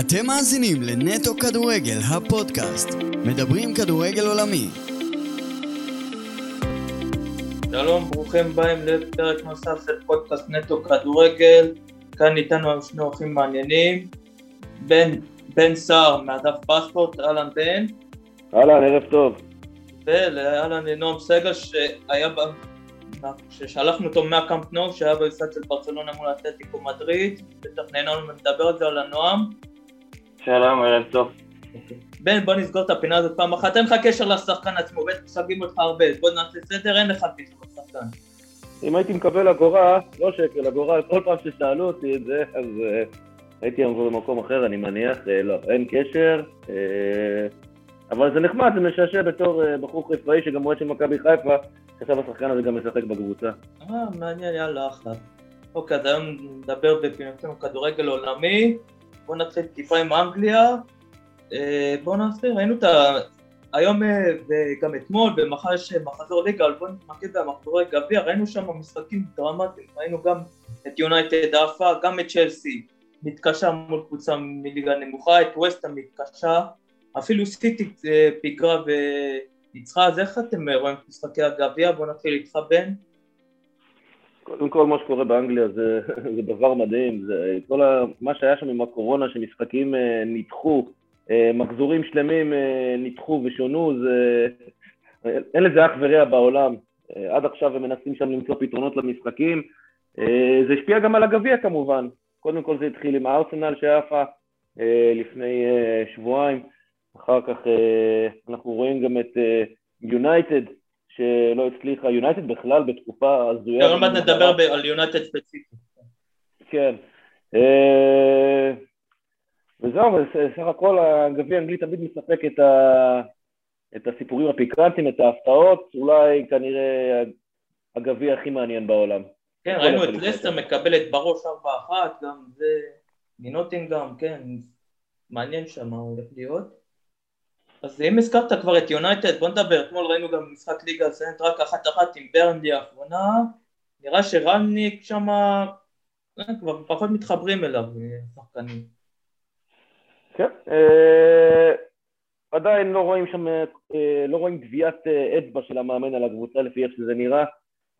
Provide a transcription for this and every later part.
אתם מאזינים לנטו כדורגל, הפודקאסט. מדברים כדורגל עולמי. שלום, ברוכים הבאים לפרק נוסף של פודקאסט נטו כדורגל. כאן איתנו היום שני אורחים מעניינים. בן, בן סער מהדף פספורט, אהלן בן. אהלן, ערב טוב. ולאהלן נועם סגל שהיה ב... ששלחנו אותו מהקאמפ נו שהיה במשחק של ברצלונה מול אתלטיקו מדריד, בטח נהנינו לדבר על זה על הנועם. שלום, ערב טוב. בן, בוא נסגור את הפינה הזאת פעם אחת, אין לך קשר לשחקן עצמו, בטח משגעים אותך הרבה, בוא נעשה סדר, אין לך קשר לשחקן. אם הייתי מקבל אגורה, לא שקל, אגורה, כל פעם ששאלו אותי את זה, אז uh, הייתי אמור במקום אחר, אני מניח, uh, לא, אין קשר, uh, אבל זה נחמד, זה משעשע בתור uh, בחור חיפאי שגם של מכבי חיפה, חשב השחקן הזה גם משחק בקבוצה. אה, מעניין, יאללה, אחלה. אוקיי, אז היום נדבר בפינתנו כדורגל עולמי, בואו נתחיל טיפה עם אנגליה. אה, בואו נעשה, ראינו את ה... היום אה, וגם אתמול, ומחר יש מחזור ליגה, אבל בואו נתמקד במחזורי גביע, ראינו שם משחקים דרמטיים, ראינו גם את יונייטד עפה, גם את צ'לסי מתקשה מול קבוצה מליגה נמוכה, את ווסטה מתקשה, אפילו סיטי אה, פיגרה וניצחה, אז איך אתם רואים את משחקי הגביע? בואו נתחיל איתך בן. קודם כל מה שקורה באנגליה זה, זה דבר מדהים, זה כל ה, מה שהיה שם עם הקורונה, שמשחקים אה, נדחו, אה, מחזורים שלמים אה, נדחו ושונו, זה, אין לזה אח ורע בעולם. עד עכשיו הם מנסים שם למצוא פתרונות למשחקים. זה השפיע גם על הגביע כמובן. קודם כל זה התחיל עם הארסנל שעפה לפני שבועיים, אחר כך אנחנו רואים גם את יונייטד שלא הצליחה, יונייטד בכלל בתקופה הזויה. עוד מעט נדבר על יונייטד ספציפית. כן. אה, וזהו, בסך הכל הגביע האנגלי תמיד מספק את, ה... את הסיפורים הפיקרנטיים, את ההפתעות, אולי כנראה הגביע הכי מעניין בעולם. כן, ראינו את לסטר מקבלת בראש 4-1, גם זה מנוטינגאם, כן, מעניין שם מה הולך להיות. אז אם הזכרת כבר את יונייטד, בוא נדבר, אתמול ראינו גם משחק ליגה סנט רק אחת אחת עם ברנדי האחרונה, נראה שרלניק שמה אה, כבר פחות מתחברים אליו, אה, שחקנים. כן, אה, עדיין לא רואים שם, לא רואים גביית אצבע של המאמן על הקבוצה לפי איך שזה נראה.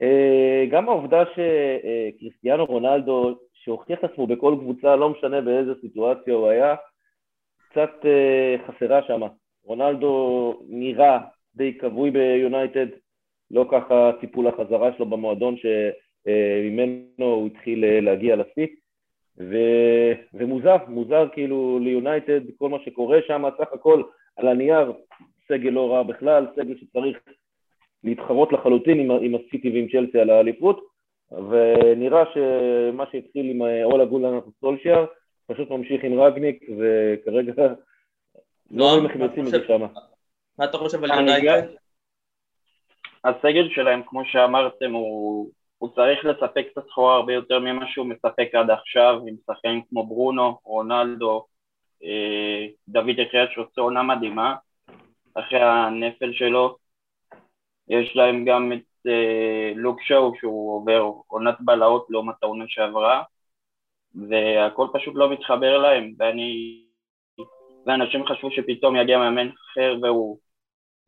אה, גם העובדה שקריסטיאנו רונלדו, שהוכיח את עצמו בכל קבוצה, לא משנה באיזה סיטואציה הוא היה, קצת חסרה שמה. רונלדו נראה די כבוי ביונייטד, לא ככה ציפו לחזרה שלו במועדון שממנו הוא התחיל להגיע לשיא. ו... ומוזר, מוזר כאילו ליונייטד, כל מה שקורה שם, סך הכל על הנייר, סגל לא רע בכלל, סגל שצריך להתחרות לחלוטין עם, עם הסיטי ועם צ'לסי על האליפות, ונראה שמה שהתחיל עם אולה גולן סולשיאר, פשוט ממשיך עם רגניק, וכרגע לא רואים איך הם יוצאים מזה שם. מה אתה חושב על יונייטד? הסגל שלהם, כמו שאמרתם, הוא, הוא צריך לספק את הסחורה הרבה יותר ממה שהוא מספק עד עכשיו, עם שחקנים כמו ברונו, רונלדו, אה, דוד יחיא שעושה עונה מדהימה, אחרי הנפל שלו. יש להם גם את אה, לוק שואו שהוא עובר עונת בלהות לעומת העונה שעברה, והכל פשוט לא מתחבר להם, ואני ואנשים חשבו שפתאום יגיע מאמן אחר והוא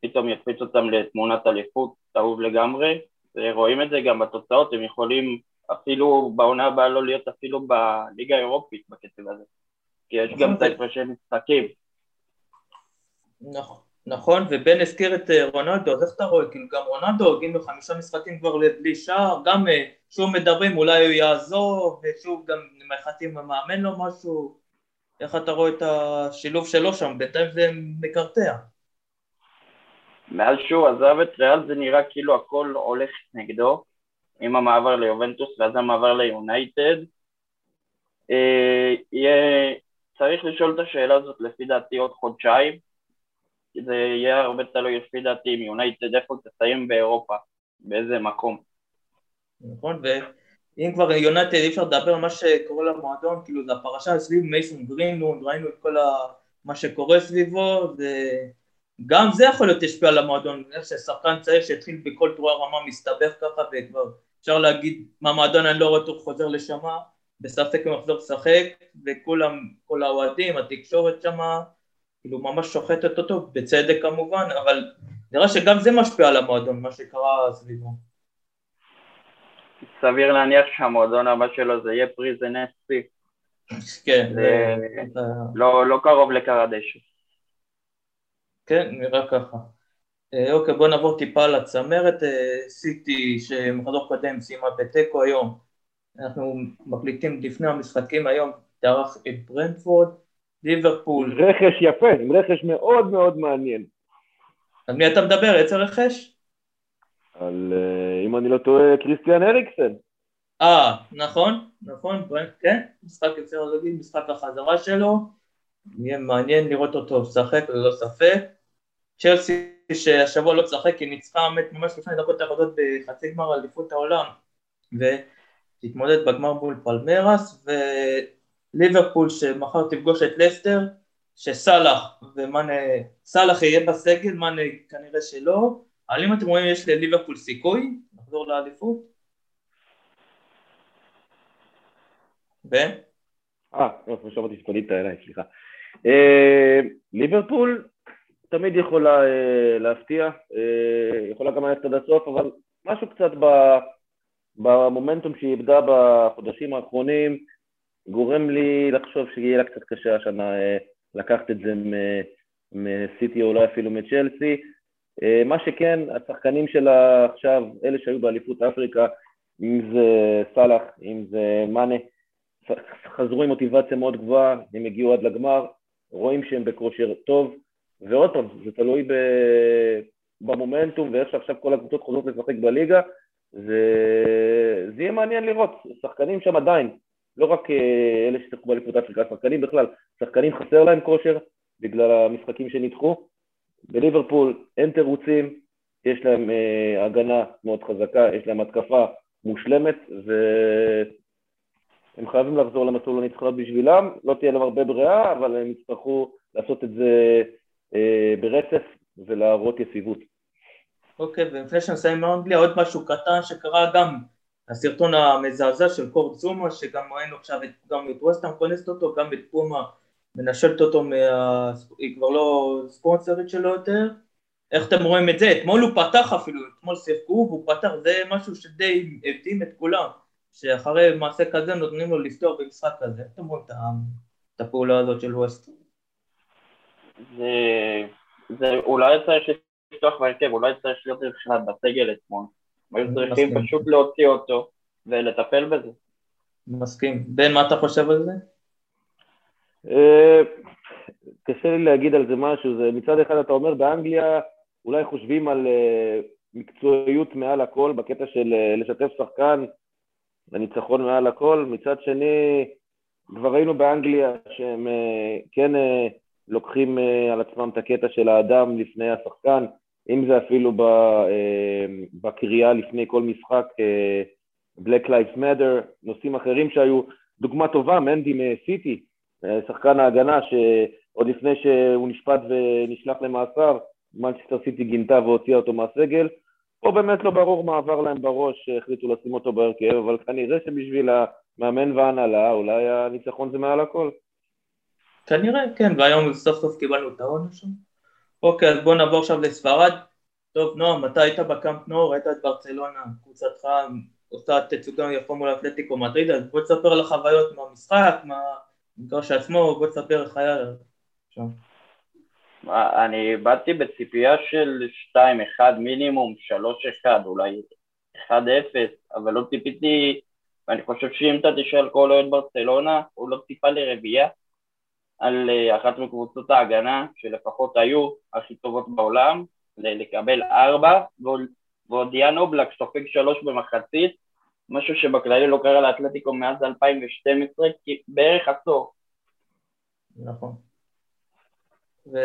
פתאום יקפיץ אותם לתמונת אליפות, אהוב לגמרי, ורואים את זה גם בתוצאות, הם יכולים אפילו בעונה הבאה לא להיות אפילו בליגה האירופית בקצב הזה, כי יש גם את ההפרשי משחקים. נכון, נכון, ובן הזכיר את אה, רונלדו, אז איך אתה רואה? כאילו גם רונלדו, הגיעו חמישה משחקים כבר בלי שער, גם אה, שוב מדברים אולי הוא יעזוב, ושוב גם מחטאים המאמן לו משהו, איך אתה רואה את השילוב שלו שם? בינתיים זה מקרטע. מאז שהוא עזב את ריאל זה נראה כאילו הכל הולך נגדו, עם המעבר ליובנטוס ואז המעבר ליונייטד. אה, יהיה, צריך לשאול את השאלה הזאת לפי דעתי עוד חודשיים, זה יהיה הרבה תלוי לפי דעתי עם יונייטד איפה תסיים באירופה, באיזה מקום. נכון, אם כבר יונתן אי אפשר לדבר על מה שקורה למועדון, כאילו זה הפרשה סביב מייסון גרינלונד, ראינו את כל ה... מה שקורה סביבו, וגם זה יכול להיות השפיע על המועדון, איך ששחקן צעיר שהתחיל בכל תרועה רמה מסתבך ככה וכבר אפשר להגיד מה מועדון אני לא רואה אותו חוזר לשם, בספק אם יחזור לשחק, וכולם, כל האוהדים, התקשורת שמה, כאילו ממש שוחטת אותו, בצדק כמובן, אבל נראה שגם זה משפיע על המועדון, מה שקרה סביבו. סביר להניח שהמועדון הבא שלו זה יהיה פריזן אספי. כן. זה לא, לא קרוב לקרדשו. כן, נראה ככה. אה, אוקיי, בוא נעבור טיפה לצמרת. אה, סיטי, שמחזור קודם סיימה בתיקו היום. אנחנו מקליטים לפני המשחקים היום, תארח את ברנדפורד, ליברפול. רכש יפה, עם רכש מאוד מאוד מעניין. על מי אתה מדבר? איזה רכש? על, אה, אם אני לא טועה, קריסטיאן אריקסן. אה, נכון, נכון, כן, משחק אפשר להגיד, משחק החזרה שלו, יהיה מעניין לראות אותו משחק ללא ספק. צ'לסי שהשבוע לא צחק, כי ניצחה ממש לפני דקות אחדות בחצי גמר אליפות העולם ותתמודד בגמר מול פלמרס וליברפול שמחר תפגוש את לסטר שסאלח ומאנה, סאלח יהיה בסגל, מאנה כנראה שלא, אבל אם אתם רואים יש לליברפול סיכוי לחזור לאליפות? ו? אה, לא שמעתי שפנית אליי, סליחה. אה, ליברפול תמיד יכולה אה, להפתיע, אה, יכולה גם ללכת עד הסוף, אבל משהו קצת במומנטום שהיא איבדה בחודשים האחרונים גורם לי לחשוב שיהיה לה קצת קשה השנה לקחת את זה מסיטי או אולי אפילו מצ'לסי. מה שכן, השחקנים שלה עכשיו, אלה שהיו באליפות אפריקה, אם זה סאלח, אם זה מאנה, חזרו עם מוטיבציה מאוד גבוהה, הם הגיעו עד לגמר, רואים שהם בכושר טוב, ועוד פעם, זה תלוי ב... במומנטום ואיך שעכשיו כל הקבוצות חוזרות לשחק בליגה, זה... זה יהיה מעניין לראות, שחקנים שם עדיין, לא רק אה, אלה ששיחקו באליפות אפריקה, שחקנים בכלל, שחקנים חסר להם כושר בגלל המשחקים שנדחו, בליברפול אין תירוצים, יש להם אה, הגנה מאוד חזקה, יש להם התקפה מושלמת, ו... הם חייבים לחזור למסלול הניצחונות בשבילם, לא תהיה להם הרבה ברירה, אבל הם יצטרכו לעשות את זה אה, ברצף ולהראות יציבות. אוקיי, okay, ולפני שנסיים מאנגליה, עוד משהו קטן שקרה גם, הסרטון המזעזע של קורט זומה, שגם ראינו עכשיו את, גם את ווסטהאם כונסת אותו, גם את פומה מנשלת אותו, מה... היא כבר לא ספונסרית שלו יותר. איך אתם רואים את זה? אתמול הוא פתח אפילו, אתמול שיחקו והוא פתח, זה משהו שדי הבדים את כולם. שאחרי מעשה כזה נותנים לו לפתוח במשחק כזה, אתם רואים את הפעולה הזאת של ווסט? זה, זה אולי צריך לפתוח בהרכב, אולי צריך להיות בכלל בסגל אתמול. היו צריכים פשוט להוציא אותו ולטפל בזה. מסכים. בן, מה אתה חושב על זה? אה, קשה לי להגיד על זה משהו, זה מצד אחד אתה אומר באנגליה אולי חושבים על אה, מקצועיות מעל הכל בקטע של אה, לשתף שחקן לניצחון מעל הכל. מצד שני, כבר ראינו באנגליה שהם כן לוקחים על עצמם את הקטע של האדם לפני השחקן, אם זה אפילו בקריאה לפני כל משחק, Black Lives Matter, נושאים אחרים שהיו, דוגמה טובה, מנדי מסיטי, שחקן ההגנה שעוד לפני שהוא נשפט ונשלח למאסר, מנצ'סטר סיטי גינתה והוציאה אותו מהסגל, פה באמת לא ברור מה עבר להם בראש שהחליטו לשים אותו בהרכב, אבל כנראה שבשביל המאמן וההנהלה אולי הניצחון זה מעל הכל. כנראה, כן, והיום סוף סוף קיבלנו את העונש. אוקיי, אז בואו נעבור עכשיו לספרד. טוב, נועם, אתה היית בקאמפ נור, ראית את ברצלונה, קבוצתך עושה תצוגה יפה מול אתלטיקו מדריד, אז בוא תספר על החוויות מהמשחק, מהמגרש עצמו, בוא תספר איך היה שם. אני באתי בציפייה של 2-1 מינימום, 3-1, אולי 1-0, אבל לא ציפיתי, ואני חושב שאם אתה תשאל כל אוהד ברצלונה, הוא לא ציפה לרביעייה על אה, אחת מקבוצות ההגנה, שלפחות היו הכי טובות בעולם, לקבל 4, ועוד דיאן אובלק סופג 3 במחצית, משהו שבכללי לא קרה לאתלטיקו מאז 2012, בערך עשור. נכון. ו...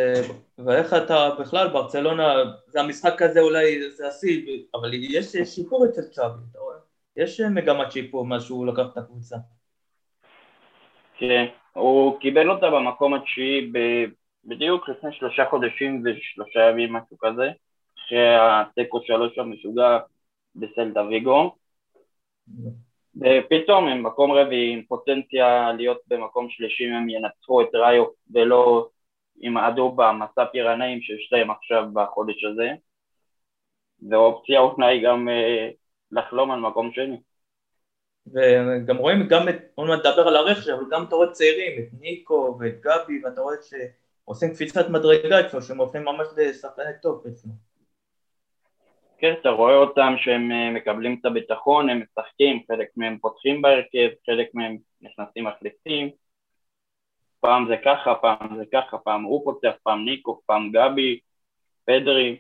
ואיך אתה בכלל, ברצלונה, זה המשחק הזה אולי, זה השיא, אבל יש שיפור אצל צ'אבי, אתה רואה? יש מגמת שיפור מאז שהוא לקח את הקבוצה. כן, הוא קיבל אותה במקום התשיעי ב... בדיוק לפני שלושה חודשים ושלושה ימים, משהו כזה, אחרי התיקו שלוש המשוגע בסלטה ויגו. ופתאום הם מקום רביעי עם פוטנציה להיות במקום שלישי אם הם ינצחו את ראיו ולא ימעדו במסע פירנאים שיש להם עכשיו בחודש הזה ואופציה אולי גם אה, לחלום על מקום שני. וגם רואים גם את, עוד מעט נדבר על הרכש, אבל גם אתה רואה צעירים, את ניקו ואת גבי, ואתה רואה שעושים קפיצת מדרגה אצלו, שהם הופכים ממש לשחקני טוב אצלו. כן, אתה רואה אותם שהם אה, מקבלים את הביטחון, הם משחקים, חלק מהם פותחים בהרכב, חלק מהם נכנסים מחליפים, פעם זה ככה, פעם זה ככה, פעם הוא פותח, פעם ניקו, פעם גבי, פדרי.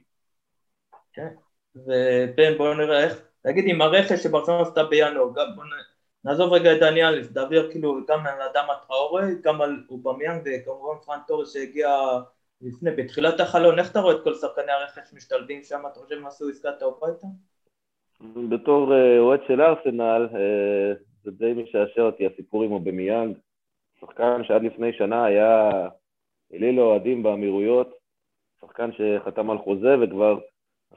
כן, ובן בוא נראה איך, תגיד עם הרכש שברצלונה עשתה בינואר, בוא נעזוב רגע את דניאליס, דביר כאילו גם על אדם הטראורי, גם על אובמיאנג וכמובן פרן תורס שהגיע לפני, בתחילת החלון, איך אתה רואה את כל שחקני הרכש משתלבים שם, אתה חושב מה עשו עסקת האופה איתם? בתור אה, אוהד של ארסנל, אה, זה די משעשע אותי הסיפור עם אובמיאנג, שחקן שעד לפני שנה היה אליל אוהדים באמירויות, שחקן שחתם על חוזה וכבר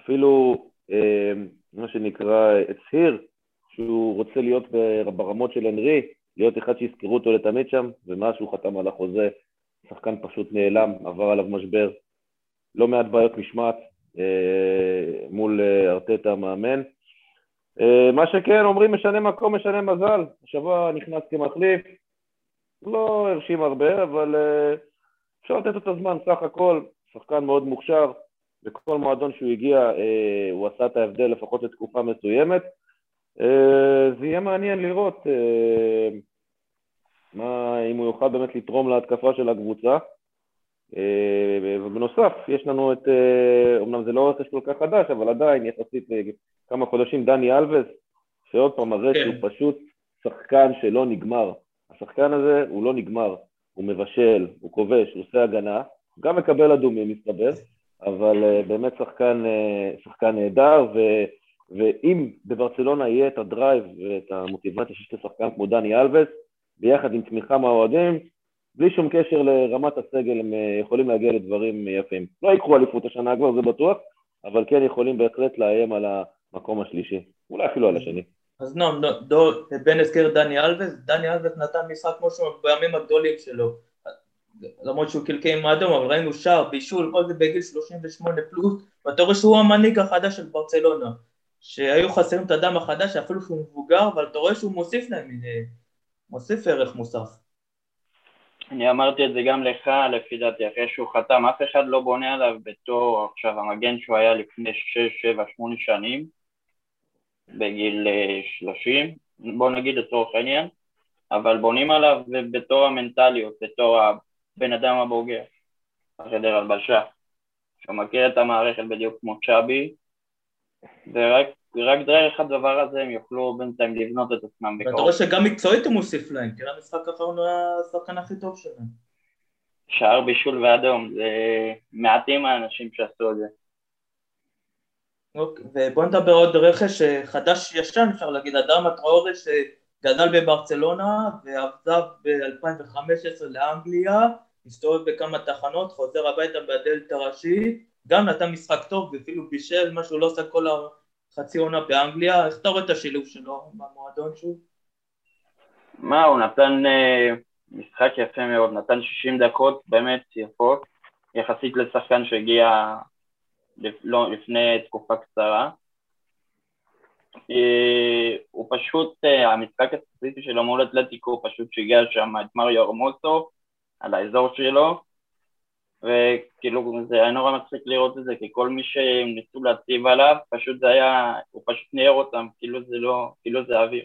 אפילו אה, מה שנקרא הצהיר שהוא רוצה להיות ברמות של אנרי, להיות אחד שיזכרו אותו לתמיד שם, ומאז שהוא חתם על החוזה, שחקן פשוט נעלם, עבר עליו משבר, לא מעט בעיות משמעת אה, מול אה, ארטטה המאמן. אה, מה שכן, אומרים משנה מקום, משנה מזל. השבוע נכנס כמחליף, לא הרשים הרבה, אבל אה, אפשר לתת את הזמן סך הכל, שחקן מאוד מוכשר, בכל מועדון שהוא הגיע אה, הוא עשה את ההבדל לפחות לתקופה מסוימת. אה, זה יהיה מעניין לראות מה, אם הוא יוכל באמת לתרום להתקפה של הקבוצה. ובנוסף, יש לנו את, אמנם זה לא רכש כל כך חדש, אבל עדיין יחסית כמה חודשים, דני אלווס, שעוד פעם מראה כן. שהוא פשוט שחקן שלא נגמר. השחקן הזה הוא לא נגמר, הוא מבשל, הוא כובש, הוא עושה הגנה, הוא גם מקבל אדומים מסתבר, אבל באמת שחקן, שחקן נהדר, ו, ואם בברצלונה יהיה את הדרייב ואת המוטיבציה שיש לשחקן כמו דני אלווס, ביחד עם תמיכה מהאוהדים, בלי שום קשר לרמת הסגל הם uh, יכולים להגיע לדברים יפים. לא יקחו אליפות השנה כבר, זה בטוח, אבל כן יכולים בהחלט לאיים על המקום השלישי, אולי אפילו על השני. אז נועם, בן הזכיר דני אלווס, דני אלווס נתן משחק כמו שהוא בימים הגדולים שלו, למרות שהוא קלקל עם האדום, אבל ראינו שער, בישול, כל זה בגיל 38 פלוס, ואתה רואה שהוא המנהיג החדש של ברצלונה, שהיו חסרים את הדם החדש, אפילו שהוא מבוגר, אבל אתה רואה שהוא מוסיף להם, מוסיף ערך מוסף. אני אמרתי את זה גם לך, לפי דעתי, אחרי שהוא חתם, אף אחד לא בונה עליו בתור עכשיו המגן שהוא היה לפני 6, 7, 8 שנים, בגיל 30, אה, בוא נגיד לצורך העניין, אבל בונים עליו בתור המנטליות, בתור הבן אדם הבוגר, החדר הלבשה, שהוא מכיר את המערכת בדיוק כמו צ'אבי, ורק רק דרך הדבר הזה הם יוכלו בינתיים לבנות את עצמם בקרוב. ואתה רואה שגם מקצועית הוא מוסיף להם, תראה המשחק האחרון הוא השחקן הכי טוב שלהם. שער בישול ואדום, זה מעטים האנשים שעשו את זה. אוקיי, ובוא נדבר עוד רכש חדש ישן אפשר להגיד, אדם הטראורי שגדל בברצלונה ועבד ב-2015 לאנגליה, הסתובב בכמה תחנות, חוזר הביתה בדלת הראשי, גם נתן משחק טוב ואפילו בישל מה שהוא לא עושה כל החצי עונה באנגליה, איך אתה רואה את השילוב שלו במועדון שוב? מה, הוא נתן uh, משחק יפה מאוד, נתן 60 דקות באמת יפות, יחסית לשחקן שהגיע לא, לפני תקופה קצרה. אה, הוא פשוט, אה, המשחק הספציפי שלו מול אתלטיקו, הוא פשוט שיגע שם את מריו ארמוטו על האזור שלו, וכאילו זה היה נורא מצחיק לראות את זה, כי כל מי שהם ניסו להציב עליו, פשוט זה היה, הוא פשוט ניער אותם, כאילו זה לא, כאילו זה אוויר.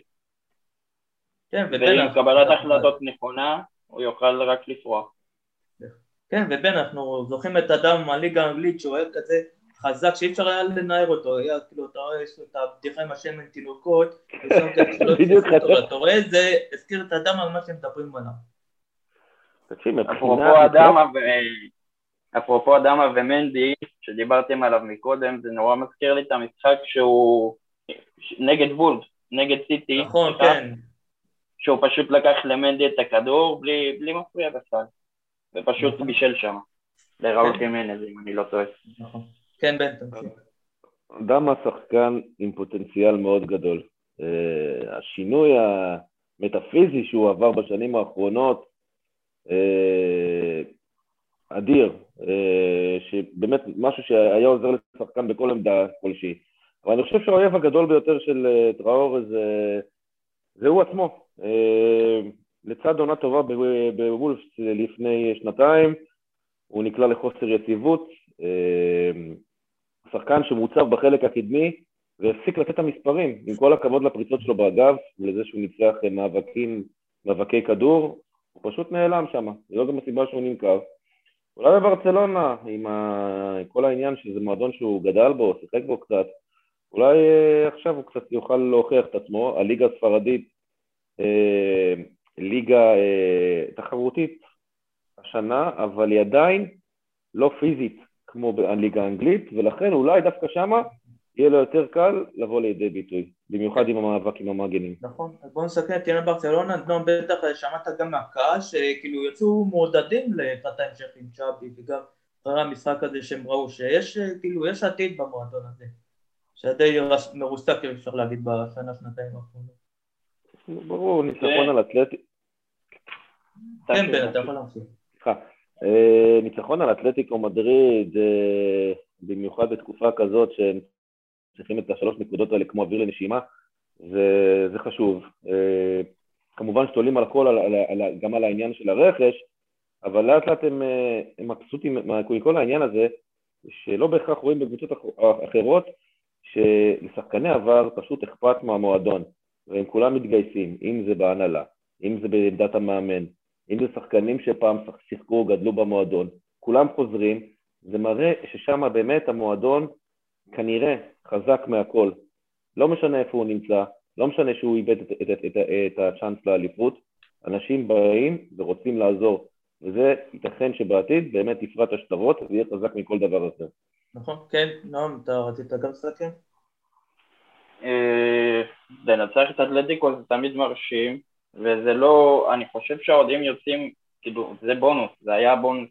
כן, ועם קבלת החלטות נכונה, הוא יוכל רק לפרוח. כן, ובן, אנחנו זוכרים את אדם מהליגה האנגלית שהוא היה כזה חזק שאי אפשר היה לנער אותו, היה כאילו, אתה רואה, יש לו את הבדיחה עם השמן תינוקות, בדיוק אתה רואה, זה הזכיר את האדם על מה שהם מדברים עליו. אפרופו אדמה ו... אפרופו אדמה ומנדי, שדיברתם עליו מקודם, זה נורא מזכיר לי את המשחק שהוא נגד וולד, נגד סיטי. נכון, כן. שהוא פשוט לקח למנדי את הכדור בלי, בלי מפריע בכלל, ופשוט נכון. בישל שם, לראול חימנז, אם אני לא טועה. נכון. כן, בן, תמשיך. דמה שחקן עם פוטנציאל מאוד גדול. אה, השינוי המטאפיזי שהוא עבר בשנים האחרונות, אה, אדיר, שבאמת משהו שהיה עוזר לשחקן בכל עמדה כלשהי. אבל אני חושב שהאויב הגדול ביותר של טראור זה, זה הוא עצמו. לצד עונה טובה בוולפס לפני שנתיים, הוא נקלע לחוסר יציבות, שחקן שמוצב בחלק הקדמי והפסיק לתת את המספרים, עם כל הכבוד לפריצות שלו באגף ולזה שהוא ניצח מאבקים, מאבקי כדור, הוא פשוט נעלם שם, זו גם הסיבה שהוא נמכר. אולי בברצלונה, עם ה... כל העניין שזה מועדון שהוא גדל בו, שיחק בו קצת, אולי אה, עכשיו הוא קצת יוכל להוכיח את עצמו, הליגה הספרדית, אה, ליגה אה, תחרותית השנה, אבל היא עדיין לא פיזית כמו בליגה האנגלית, ולכן אולי דווקא שמה יהיה לו יותר קל לבוא לידי ביטוי, במיוחד עם המאבק עם המגנים. נכון, אז בואו נסתכל את יונה ברצלונה, נועם בטח שמעת גם מהקהל שכאילו יצאו מעודדים לקראת ההמשך עם צ'אבי וגם אחרי המשחק הזה שהם ראו שיש כאילו יש עתיד במועדון הזה שדי מרוסק אפשר להגיד בשנה שנתיים האחרונות. ברור, ניצחון על אתלטי. כן בן, אתה יכול להמשיך. סליחה. אה, ניצחון על אתלטיקו מדריד, אה, במיוחד בתקופה כזאת שהם צריכים את השלוש נקודות האלה כמו אוויר לנשימה, זה, זה חשוב. אה, כמובן שתולים על הכל, על, על, על, גם על העניין של הרכש, אבל לאט לאט הם, הם מבסוטים מכל העניין הזה, שלא בהכרח רואים בקבוצות אחרות, שלשחקני עבר פשוט אכפת מהמועדון, והם כולם מתגייסים, אם זה בהנהלה, אם זה בעמדת המאמן, אם זה שחקנים שפעם שיחקו, גדלו במועדון, כולם חוזרים, זה מראה ששם באמת המועדון כנראה חזק מהכל. לא משנה איפה הוא נמצא, לא משנה שהוא איבד את, את, את, את, את הצ'אנס לאליפות, אנשים באים ורוצים לעזור, וזה ייתכן שבעתיד באמת יפרט השטרות ויהיה חזק מכל דבר אחר. נכון, כן, נועם, אתה רצית גם לסכם? אה, לנצח את אתלטיקו זה תמיד מרשים, וזה לא, אני חושב שהאוהדים יוצאים, כאילו, זה בונוס, זה היה בונוס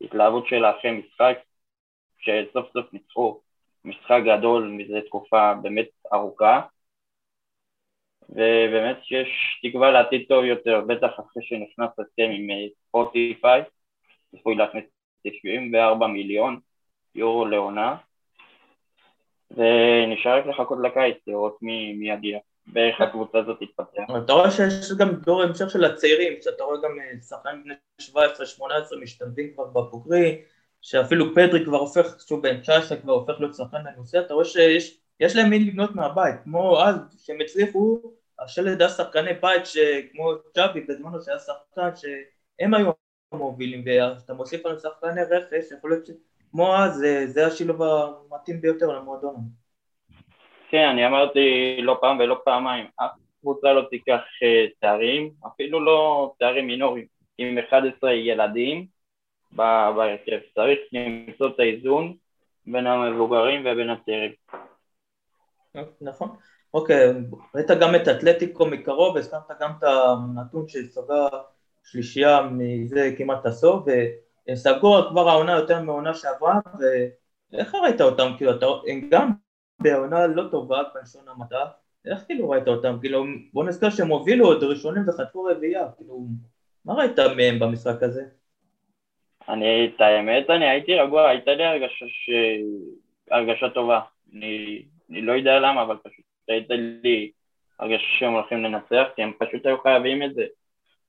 ההתלהבות של אחרי משחק, שסוף סוף ניצחו משחק גדול מזה תקופה באמת ארוכה, ובאמת יש תקווה לעתיד טוב יותר, בטח אחרי שנכנס הסכם עם ספוטיפיי, צפוי להכניס 74 מיליון יורו לעונה, ונשאר רק לחכות לקיץ לראות מי, מי יגיע. ואיך הקבוצה הזאת תתפתח. אתה רואה שיש גם דור המשך של הצעירים, שאתה רואה גם אה, שחקנים בני 17-18 משתלבים כבר בבוגרי, שאפילו פדרי כבר הופך, שהוא בן 19 כבר הופך להיות שחקן מנוסה, אתה רואה שיש להם מי לבנות מהבית, כמו אז שהם הצליחו, השלד היה שחקני בית כמו צ'אבי בזמנו שהיה שחקן שהם היו המובילים, ואתה מוסיף על שחקני רכש, יכול להיות שכמו אז זה השילוב המתאים ביותר למועדון. כן, אני אמרתי לא פעם ולא פעמיים, אף קבוצה לא תיקח אה, תארים, אפילו לא תארים מינוריים, עם 11 ילדים בהרכב. צריך למצוא את האיזון בין המבוגרים ובין הצעירים. נכון. אוקיי, ראית גם את אתלטיקו מקרוב, הזכרת גם את הנתון של סגר שלישייה מזה כמעט עשור, וסגור כבר העונה יותר מהעונה שעברה, ואיך ראית אותם? כאילו, הם גם בעונה לא טובה, בלשון המדע, איך כאילו ראית אותם? כאילו, בוא נזכר שהם הובילו עוד ראשונים וחטפו רביעייה, כאילו, מה ראית מהם במשחק הזה? אני, את האמת, אני הייתי רגוע, הייתה לי הרגשה ש... הרגשה טובה. אני, אני לא יודע למה, אבל פשוט הייתה לי הרגשה שהם הולכים לנצח, כי הם פשוט היו חייבים את זה.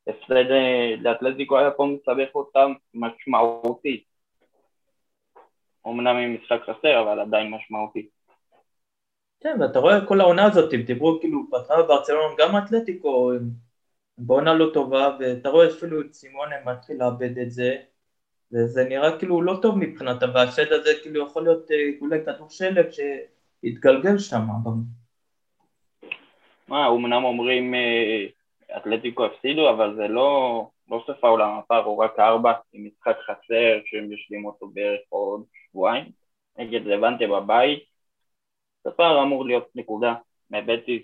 הפסד אה, לאתלטיקו היה פה מסבך אותם משמעותית. אמנם עם משחק חסר, אבל עדיין משמעותית. כן, ואתה רואה כל העונה הזאת, הם דיברו כאילו, בהתחלה בברצלונה גם אתלטיקו, בעונה לא טובה, ואתה רואה אפילו את סימונה מתחיל לאבד את זה, וזה נראה כאילו לא טוב מבחינתם, והשד הזה כאילו יכול להיות אה, אולי כדור שלג שהתגלגל שם. מה, אמנם אומרים אה, אתלטיקו הפסידו, אבל זה לא, לא סוף העולם, הפער הוא רק ארבע, עם משחק חסר שהם יושבים אותו בערך עוד שבועיים, נגד לבנטה בבית, הפער אמור להיות נקודה מבטיס,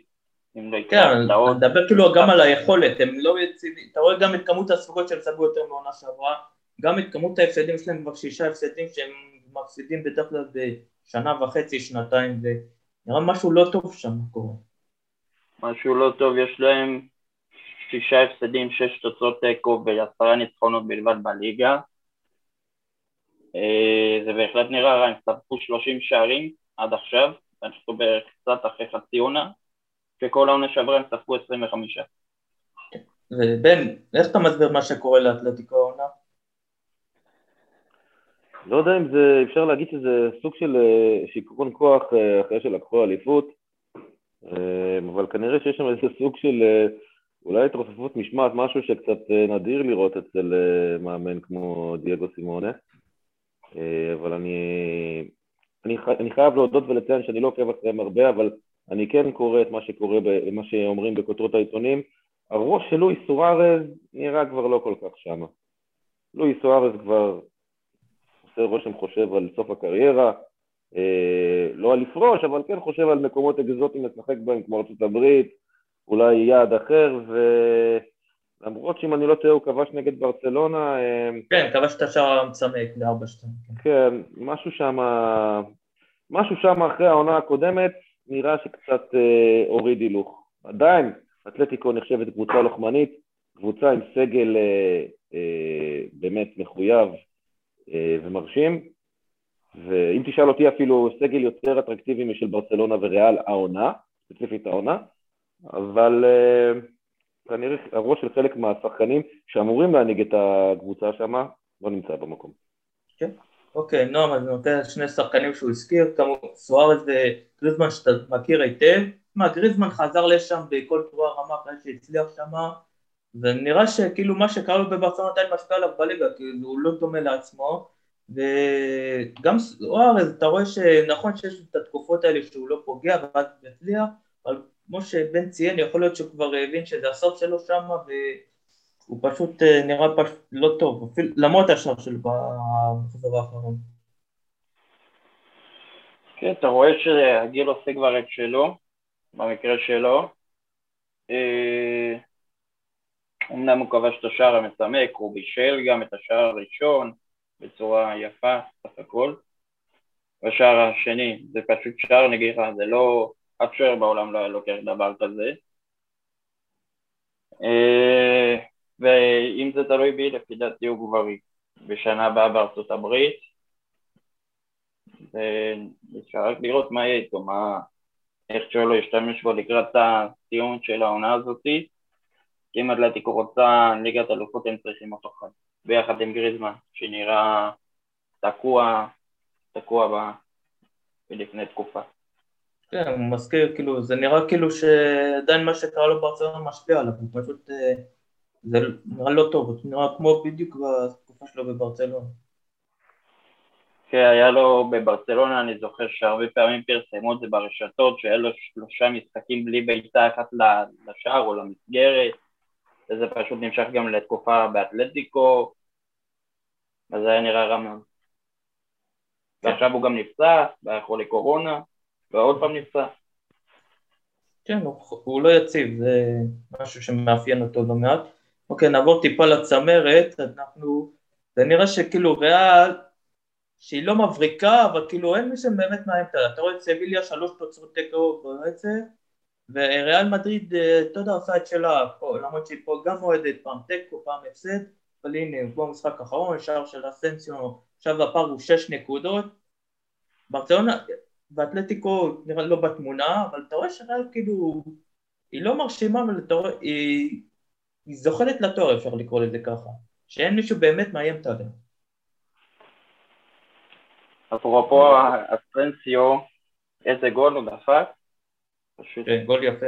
אם לא יקרה כן, אני מדבר כאילו גם על היכולת, הם לא יציבים, אתה רואה גם את כמות הספקות שהם סגרו יותר מעונה שעברה, גם את כמות ההפסדים שלהם כבר שישה הפסדים שהם מפסידים בדרך כלל בשנה וחצי, שנתיים, ונראה משהו לא טוב שם קורה. משהו לא טוב, יש להם שישה הפסדים, שש תוצאות תיקו ועשרה ניצחונות בלבד בליגה. אה, זה בהחלט נראה רע, הם ספקו 30 שערים עד עכשיו, אנחנו בערך קצת אחרי חצי עונה, וכל העונה שעברה הם ספקו 25. ובן, איך אתה מסביר מה שקורה לאתלטיקו העונה? לא יודע אם זה, אפשר להגיד שזה סוג של אה, שיכרון כוח אה, אחרי שלקחו אליפות, אה, אבל כנראה שיש שם איזה סוג של אולי התרופפות משמעת, משהו שקצת נדיר לראות אצל מאמן כמו דייגו סימונה, אבל אני, אני, אני חייב להודות ולציין שאני לא עוקב אחריהם הרבה, אבל אני כן קורא את מה שקורה, מה שאומרים בכותרות העיתונים. הראש של לואי סוארז נראה כבר לא כל כך שמה. לואי סוארז כבר עושה רושם חושב על סוף הקריירה, אה, לא על לפרוש, אבל כן חושב על מקומות אקזוטיים לשחק בהם כמו ארצות הברית, אולי יעד אחר, ולמרות שאם אני לא טועה הוא כבש נגד ברצלונה. אה, כן, כבש את השער המצמק לארבע שתיים. כן, משהו שם, משהו שם אחרי העונה הקודמת נראה שקצת אה, הוריד הילוך. עדיין, אתלטיקו נחשבת קבוצה לוחמנית, קבוצה עם סגל אה, אה, באמת מחויב ומרשים, ואם תשאל אותי אפילו סגל יותר אטרקטיבי משל ברצלונה וריאל העונה, ספציפית העונה, אבל כנראה הראש של חלק מהשחקנים שאמורים להנהיג את הקבוצה שם לא נמצא במקום. כן, אוקיי, נועם, אז נותן שני שחקנים שהוא הזכיר, כמו סוארז וגריזמן שאתה מכיר היטב, מה, גריזמן חזר לשם בכל תרועה רמה אחרי שהצליח שם, ונראה שכאילו מה שקרה לו בברצלונה עדיין משפיע עליו בליגה, כאילו הוא לא דומה לעצמו, וגם סוארז, אתה רואה שנכון שיש את התקופות האלה שהוא לא פוגע ואז יצליח, אבל כמו שבן ציין, יכול להיות שהוא כבר הבין שזה הסוף שלו שם, והוא פשוט אה, נראה פשוט לא טוב, אפילו, למרות השאר שלו בחזר האחרון. כן, אתה רואה שהגיל עושה כבר את שלו, במקרה שלו. אה, אמנם הוא כבש את השער המצמק, הוא בישל גם את השער הראשון בצורה יפה, סך הכל. והשער השני זה פשוט שער נגיחה, זה לא... אף שוער בעולם לא היה לוקח דבר כזה. אה, ואם זה תלוי בי, לפי דעתי הוא כבר בשנה הבאה בארצות הברית. ואפשר רק לראות מה יהיה איתו, מה... איך שלא ישתמש בו לקראת הסיום של העונה הזאתי. אם אתלטיקו רוצה ליגת אלופות הם צריכים אותו חד, ביחד עם גריזמן, שנראה תקוע, תקוע ב... לפני תקופה. כן, הוא מזכיר, כאילו, זה נראה כאילו שעדיין מה שקרה לו בארצלונה משפיע עליו, הוא פשוט, אה, זה נראה לא טוב, הוא נראה כמו בדיוק בתקופה שלו בברצלונה. כן, היה לו בברצלונה, אני זוכר שהרבה פעמים פרסמו את זה ברשתות, שהיה לו שלושה משחקים בלי בעיטה אחת לשער או למסגרת, וזה פשוט נמשך גם לתקופה באתלטיקו, אז זה היה נראה רע מאוד. ועכשיו הוא גם נפצע, והיה חולה קורונה, ועוד פעם נפצע. כן, הוא, הוא לא יציב, זה משהו שמאפיין אותו לא מעט. אוקיי, נעבור טיפה לצמרת, אנחנו, זה נראה שכאילו ריאל, שהיא לא מבריקה, אבל כאילו אין מי שבאמת מאיים אותה. אתה רואה את סביליה שלוש תוצאות תיקו ברצף, וריאל מדריד, אה, אתה יודע, עושה את שלה, למרות שהיא פה גם אוהדת, פעם תיקו, פעם הפסד, אבל הנה, כמו משחק האחרון, שער של אסנסיו, עכשיו הפער הוא שש נקודות. ברצלונה, ואתלטיקו נראה לא בתמונה, אבל אתה רואה שריאל כאילו, היא לא מרשימה, אבל אתה רואה, היא, היא זוחלת לתואר, אפשר לקרוא לזה ככה, שאין מישהו באמת מאיים עליה. אפרופו אסטרנסיו, איזה גול הוא דפק? כן, גול יפה.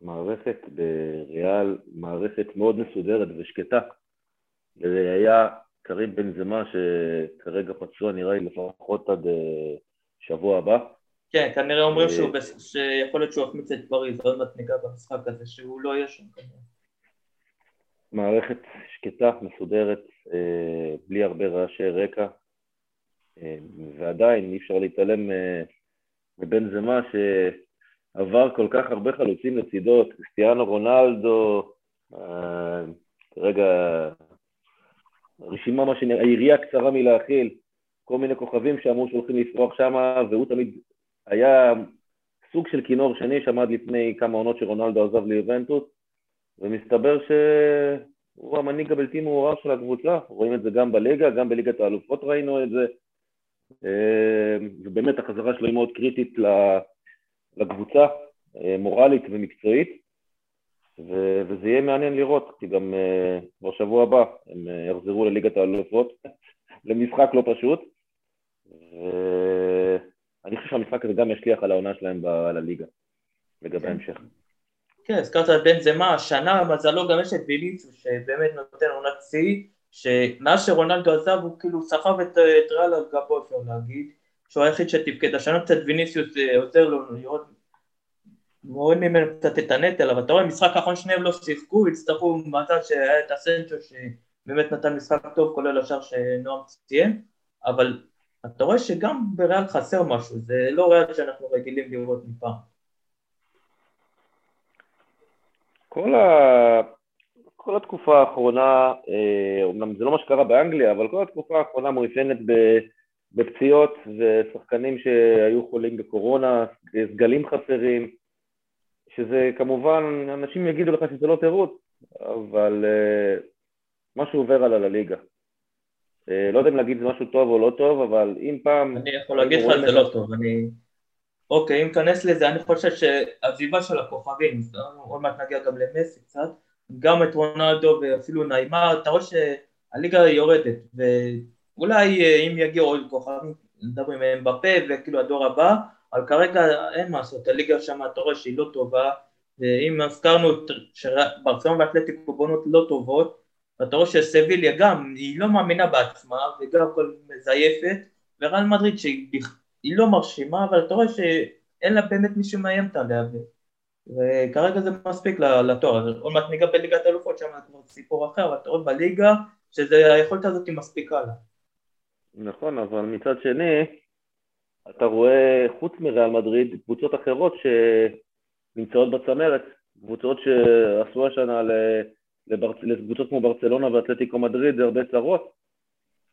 מערכת בריאל, מערכת מאוד מסודרת ושקטה. היה קרים בן זמה שכרגע פצוע נראה לי לפחות עד אה, שבוע הבא. כן, כנראה אומרים אה, שהוא, שיכול להיות שהוא החמיץ את פריז, עוד מעט ניגע במשחק הזה, שהוא לא יהיה שם כנראה. מערכת שקטה, מסודרת, אה, בלי הרבה רעשי רקע, ועדיין אי אפשר להתעלם מבן זמה שעבר כל כך הרבה חלוצים לצידו, קריסטיאנו רונלדו, כרגע רשימה, מה שנראה, היריעה קצרה מלהכיל, כל מיני כוכבים שאמרו שהולכים לפרוח שם, והוא תמיד היה סוג של כינור שני שעמד לפני כמה עונות שרונלדו עזב ליובנטוס, ומסתבר שהוא המנהיג הבלתי מעורב של הקבוצה, רואים את זה גם בליגה, גם בליגת האלופות ראינו את זה, אה, ובאמת החזרה שלו היא מאוד קריטית לקבוצה, אה, מורלית ומקצועית, וזה יהיה מעניין לראות, כי גם בשבוע הבא הם יחזרו לליגת האלופות, למשחק לא פשוט. אני חושב שהמשחק הזה גם ישליח על העונה שלהם לליגה, לגבי כן. ההמשך. כן, הזכרת את בן זמה, השנה מזלו גם יש את ויליצו שבאמת נותן עונת שיא, שמאז שרונלדו עזב הוא כאילו סחב את, את ריאל על גבו אפשר להגיד, שהוא היחיד שתפקד, השנה קצת ויניסיוס אה, עוזר לו לראות, מוריד ממנו קצת את הנטל, אבל אתה רואה משחק האחרון שניהם לא שיחקו, הצטרכו מזל שהיה את הסנצ'ו שבאמת נתן משחק טוב כולל השאר שנועם ציין, אבל אתה רואה שגם בריאל חסר משהו, זה לא ריאל שאנחנו רגילים לראות מפעם. כל, ה... כל התקופה האחרונה, אומנם זה לא מה שקרה באנגליה, אבל כל התקופה האחרונה מאופיינת בפציעות ושחקנים שהיו חולים בקורונה, סגלים חסרים, שזה כמובן, אנשים יגידו לך שזה לא תירוץ, אבל משהו עובר על הליגה. אה, לא יודע אם להגיד זה משהו טוב או לא טוב, אבל אם פעם... אני יכול להגיד לך זה לא טוב, אני... אוקיי, אם ניכנס לזה, אני חושב שהעזיבה של הכוכבים, עוד מעט נגיע גם למסי קצת, גם את רונלדו ואפילו נעימה, אתה רואה שהליגה יורדת, ואולי אה, אם יגיעו עוד כוכבים, נדבר עם בפה וכאילו הדור הבא, אבל כרגע אין מה לעשות, הליגה שם אתה רואה שהיא לא טובה, ואם הזכרנו שברצלון ואתלטיקו בונות לא טובות, ואתה רואה שסביליה גם, היא לא מאמינה בעצמה וגם הכל מזייפת, ורן מדריד שהיא לא מרשימה, אבל אתה רואה שאין לה באמת מי שמאיימת עליה, וכרגע זה מספיק לתואר, עוד מעט ניגע בליגת אלופות, שם זה כבר סיפור אחר, אבל אתה רואה בליגה שהיכולת הזאת היא מספיקה לה. נכון, אבל מצד שני, אתה רואה חוץ מריאל מדריד קבוצות אחרות שנמצאות בצמרת, קבוצות שעשו השנה ל... לקבוצות כמו ברצלונה ואתלטיקו מדריד זה הרבה צרות.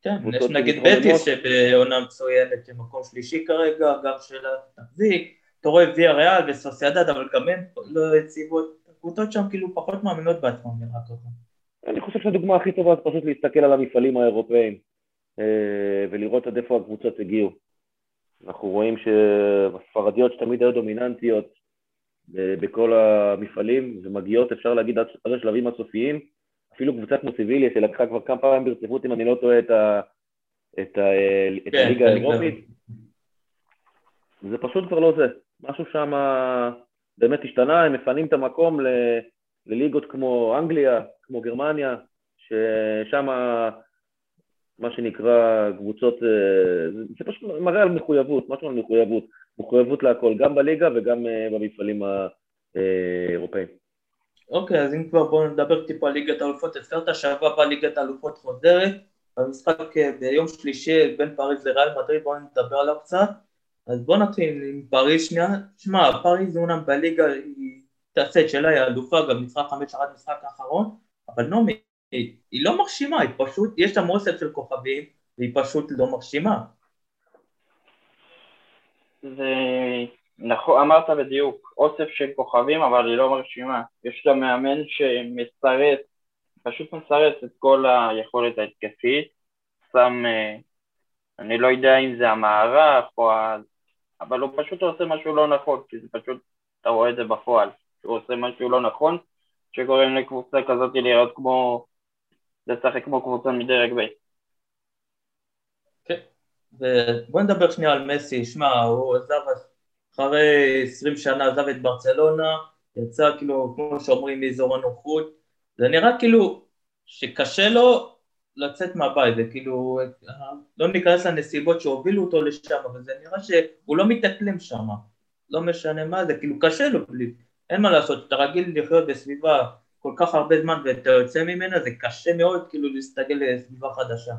כן, יש נגיד בטיס שבעונה מצוינת במקום שלישי כרגע, גם של התחזיק, אתה רואה ויה ריאל וסוסיידד, אבל גם הם לא יציבות, הקבוצות שם כאילו פחות מאמינות בעצמם נראה ככה. אני חושב שהדוגמה הכי טובה זה פשוט להסתכל על המפעלים האירופאים אה, ולראות עד איפה הקבוצות הגיעו. אנחנו רואים שהספרדיות שתמיד היו דומיננטיות בכל המפעלים, ומגיעות, אפשר להגיד, עד השלבים הסופיים. אפילו קבוצה כמו סיביליה, שלקחה כבר כמה פעמים ברציפות, אם אני לא טועה, את, ה, את, ה, את כן, הליגה האירופית. זה פשוט כבר לא זה. משהו שם באמת השתנה, הם מפנים את המקום ל, לליגות כמו אנגליה, כמו גרמניה, ששם מה שנקרא קבוצות, אה, זה פשוט מראה על מחויבות, משהו על מחויבות. מחויבות להכל, גם בליגה וגם אה, במפעלים האירופאים. אוקיי, אז אם כבר בואו נדבר טיפה על ליגת האלופות, הזכרת שבוע הבא ליגת האלופות חוזרת, במשחק אה, ביום שלישי בין פריז לריאל מדריד, בואו נדבר עליו קצת. אז בואו נתחיל עם פריז שנייה. שמע, פריז אומנם בליגה היא תעשה את שלה, היא אלופה, גם משחק חמש עד משחק האחרון, אבל נעמי, היא, היא לא מרשימה, היא פשוט, יש לה מוסף של כוכבים, והיא פשוט לא מרשימה. זה נכון, אמרת בדיוק, אוסף של כוכבים אבל היא לא מרשימה. יש לה מאמן שמסרס, פשוט מסרס את כל היכולת ההתקפית, שם, אה, אני לא יודע אם זה המערך או. אבל הוא פשוט עושה משהו לא נכון, כי זה פשוט, אתה רואה את זה בפועל, הוא עושה משהו לא נכון, שגורם לקבוצה כזאת לראות כמו, לשחק כמו קבוצה מדרג ב'. ובוא נדבר שנייה על מסי, שמע, הוא עזב אחרי עשרים שנה, עזב את ברצלונה, יצא כאילו, כמו שאומרים, מאזור הנוחות, זה נראה כאילו שקשה לו לצאת מהבית, זה כאילו, לא ניכנס לנסיבות שהובילו אותו לשם, אבל זה נראה שהוא לא מתאקלם שם, לא משנה מה זה, כאילו קשה לו, בלי, אין מה לעשות, אתה רגיל לחיות בסביבה כל כך הרבה זמן ואתה יוצא ממנה, זה קשה מאוד כאילו להסתגל לסביבה חדשה.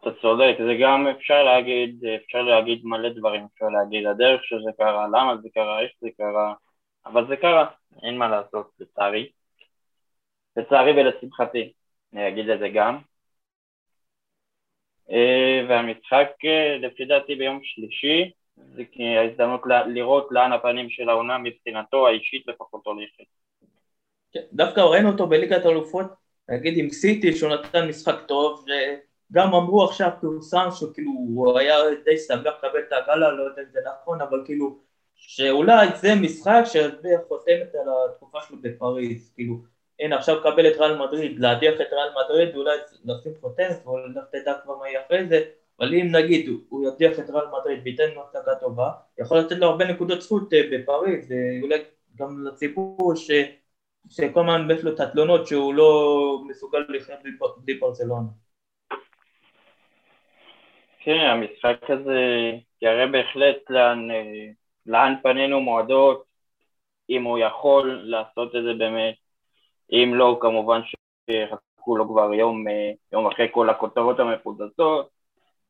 אתה צודק, זה גם אפשר להגיד, אפשר להגיד מלא דברים, אפשר להגיד הדרך שזה קרה, למה זה קרה, איך זה קרה, אבל זה קרה, אין מה לעשות, לצערי. לצערי ולשמחתי, אני אגיד את זה גם. אה, והמשחק אה, לפי דעתי ביום שלישי, זה ההזדמנות לראות לאן הפנים של העונה מבחינתו האישית לפחות הולכת. כן, דווקא ראינו אותו בליגת אלופות, נגיד עם סיטי שהוא נתן משחק טוב, וגם אמרו עכשיו פורסם שכאילו הוא היה די שמח לקבל את הגלה, לא יודע אם זה נכון, אבל כאילו שאולי זה משחק שזה חותמת על התקופה שלו בפריז, כאילו הנה עכשיו קבל את ריאל מדריד, להדיח את ריאל מדריד, אולי לשים חותמת, ואולי תדע כבר מה יהיה אחרי זה, אבל אם נגיד הוא ידיח את ריאל מדריד וייתן לו הצגה טובה, יכול לתת לו הרבה נקודות זכות אה, בפריז, ואולי גם לציבור ש... שכל הזמן יש לו את התלונות שהוא לא מסוגל לחיות בלי ברצלונה. כן, המשחק הזה יראה בהחלט לאן, אה, לאן פנינו מועדות, אם הוא יכול לעשות את זה באמת, אם לא, כמובן שיחכו לו כבר יום, אה, יום אחרי כל הכותרות המפוצצות,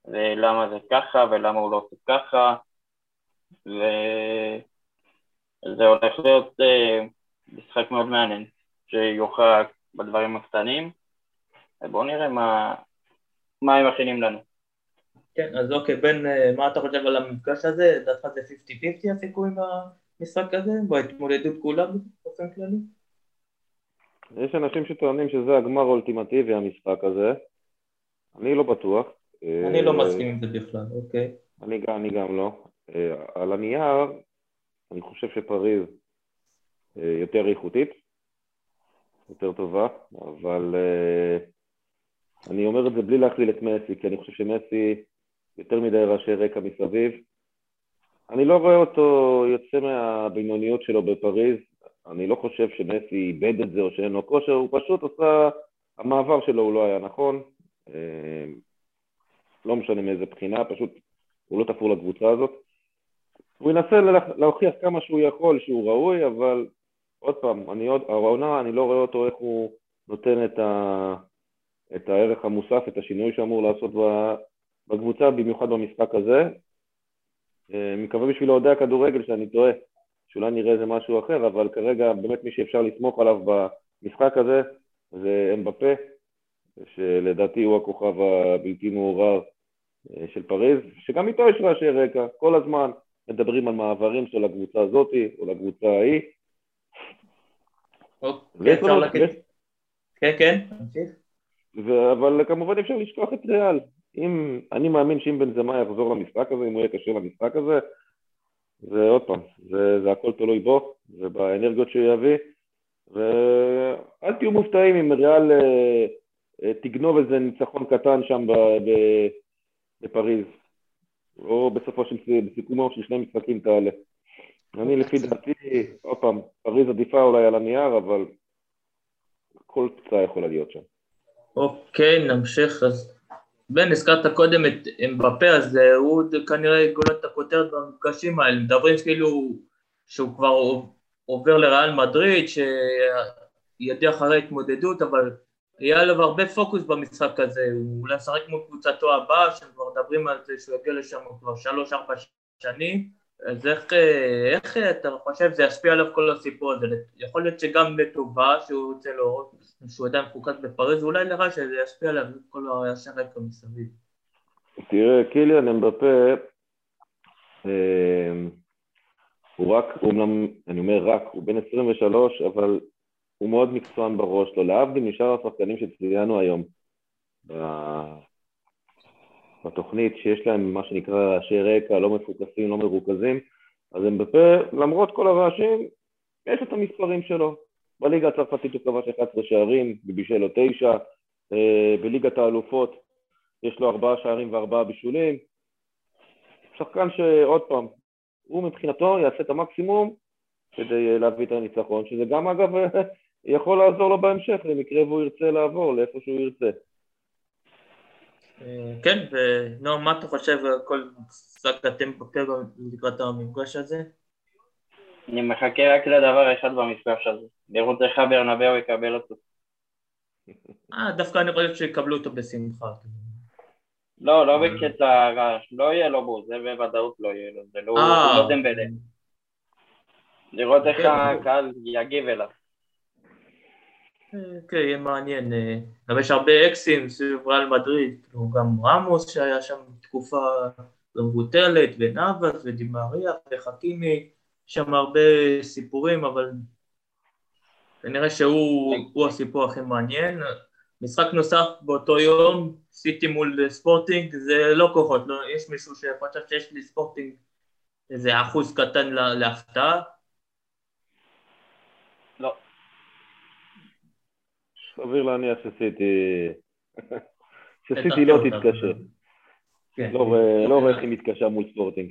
ולמה זה ככה ולמה הוא לא עושה ככה, וזה הולך להיות אה, משחק מאוד מעניין, שיוכרע בדברים הקטנים, ובואו נראה מה, מה הם מכינים לנו. כן, אז אוקיי, בן, אה, מה אתה חושב על המפגש הזה? לדעתך זה 50-50 הסיכוי במשחק הזה? בהתמודדות כולה באופן כללי? יש אנשים שטוענים שזה הגמר האולטימטיבי, המשחק הזה. אני לא בטוח. אני לא מסכים עם זה בכלל, אוקיי. אני גם, אני גם לא. אה, על הנייר, אני חושב שפריז אה, יותר איכותית, יותר טובה, אבל אה, אני אומר את זה בלי להכליל את מסי, כי אני חושב שמסי יותר מדי ראשי רקע מסביב. אני לא רואה אותו יוצא מהבינוניות שלו בפריז, אני לא חושב שמסי איבד את זה או שאין לו כושר, הוא פשוט עשה, המעבר שלו הוא לא היה נכון, אה, לא משנה מאיזה בחינה, פשוט הוא לא תפור לקבוצה הזאת. הוא ינסה להוכיח כמה שהוא יכול שהוא ראוי, אבל עוד פעם, אני עוד, העונה, אני לא רואה אותו איך הוא נותן את, ה, את הערך המוסף, את השינוי שאמור לעשות בקבוצה, במיוחד במשחק הזה. אה, מקווה בשביל אוהדי הכדורגל שאני טועה, שאולי נראה איזה משהו אחר, אבל כרגע באמת מי שאפשר לסמוך עליו במשחק הזה זה אמבפה, שלדעתי הוא הכוכב הבלתי מעורר אה, של פריז, שגם איתו יש רעשי רקע, כל הזמן מדברים על מעברים של הקבוצה הזאתי או לקבוצה ההיא. אוקיי, כן, כן, אבל כמובן אפשר לשכוח את ריאל. אם, אני מאמין שאם בן זמה יחזור למשחק הזה, אם הוא יהיה קשה למשחק הזה, זה עוד פעם, זה, זה הכל תלוי בו ובאנרגיות שהוא יביא ואל תהיו מופתעים אם ריאל אה, אה, תגנוב איזה ניצחון קטן שם בפריז או בסופו של, בסיכומו של שני משחקים כאלה. אני לפי דעתי, עוד פעם, פריז עדיפה אולי על הנייר, אבל כל תוצאה יכולה להיות שם. אוקיי, נמשיך אז בן, הזכרת קודם את אמבפה, אז אה, הוא כנראה גולת את הכותרת במפגשים האלה, מדברים כאילו שהוא כבר עובר לריאל מדריד, שידיע אחרי התמודדות, אבל יהיה עליו הרבה פוקוס במשחק הזה, הוא אולי ישחק מול קבוצתו הבאה, שכבר מדברים על זה שהוא יגיע לשם כבר שלוש-ארבע שנים, אז איך, אה, איך אתה חושב זה ישפיע עליו כל הסיפור הזה? יכול להיות שגם לטובה שהוא רוצה להורות שהוא עדיין מפוקס בפריז, ואולי לרע שזה ישפיע עליו כל השאר רקע מסביב. תראה, קיליאן אמבפה, אה, הוא רק, הוא אמנם, אני אומר רק, הוא בן 23, אבל הוא מאוד מקצוען בראש שלו, להבדיל משאר השחקנים שציינו היום בתוכנית, שיש להם מה שנקרא רעשי רקע, לא מפוקסים, לא מרוכזים, אז אמבפה, למרות כל הרעשים, יש את המספרים שלו. בליגה הצרפתית הוא כבש 11 שערים, ובישל לו 9, אה, בליגת האלופות יש לו 4 שערים ו-4 בישולים. שחקן שעוד פעם, הוא מבחינתו יעשה את המקסימום כדי אה, להביא את הניצחון, שזה גם אגב יכול לעזור לו בהמשך למקרה והוא ירצה לעבור לאיפה שהוא ירצה. כן, ונועם, מה אתה חושב על כל סגתם בפרק לקראת המפגש הזה? אני מחכה רק לדבר אחד במפגש הזה, לראות איך ברנבאו יקבל אותו. אה, דווקא אני חושב שיקבלו אותו בשמחה. לא, לא בקטע רעש, לא יהיה לו בו, זה בוודאות לא יהיה לו, זה לא, אה. דמבלה. לראות איך אוקיי. הקהל יגיב אליו. כן, יהיה מעניין. אה, גם יש הרבה אקסים סביב ריאל מדריד, כאילו גם רמוס שהיה שם תקופה לא מבוטלת, ונאבס ודימריה וחכימי, יש שם הרבה סיפורים, אבל כנראה שהוא הסיפור הכי מעניין. משחק נוסף באותו יום, סיטי מול ספורטינג, זה לא כוחות, לא, יש מישהו שחושב שיש לי ספורטינג איזה אחוז קטן להפתעה? לא. סביר להניח שסיטי... שסיטי לא תתקשר. כן. לא רואה איך היא מתקשה מול ספורטינג.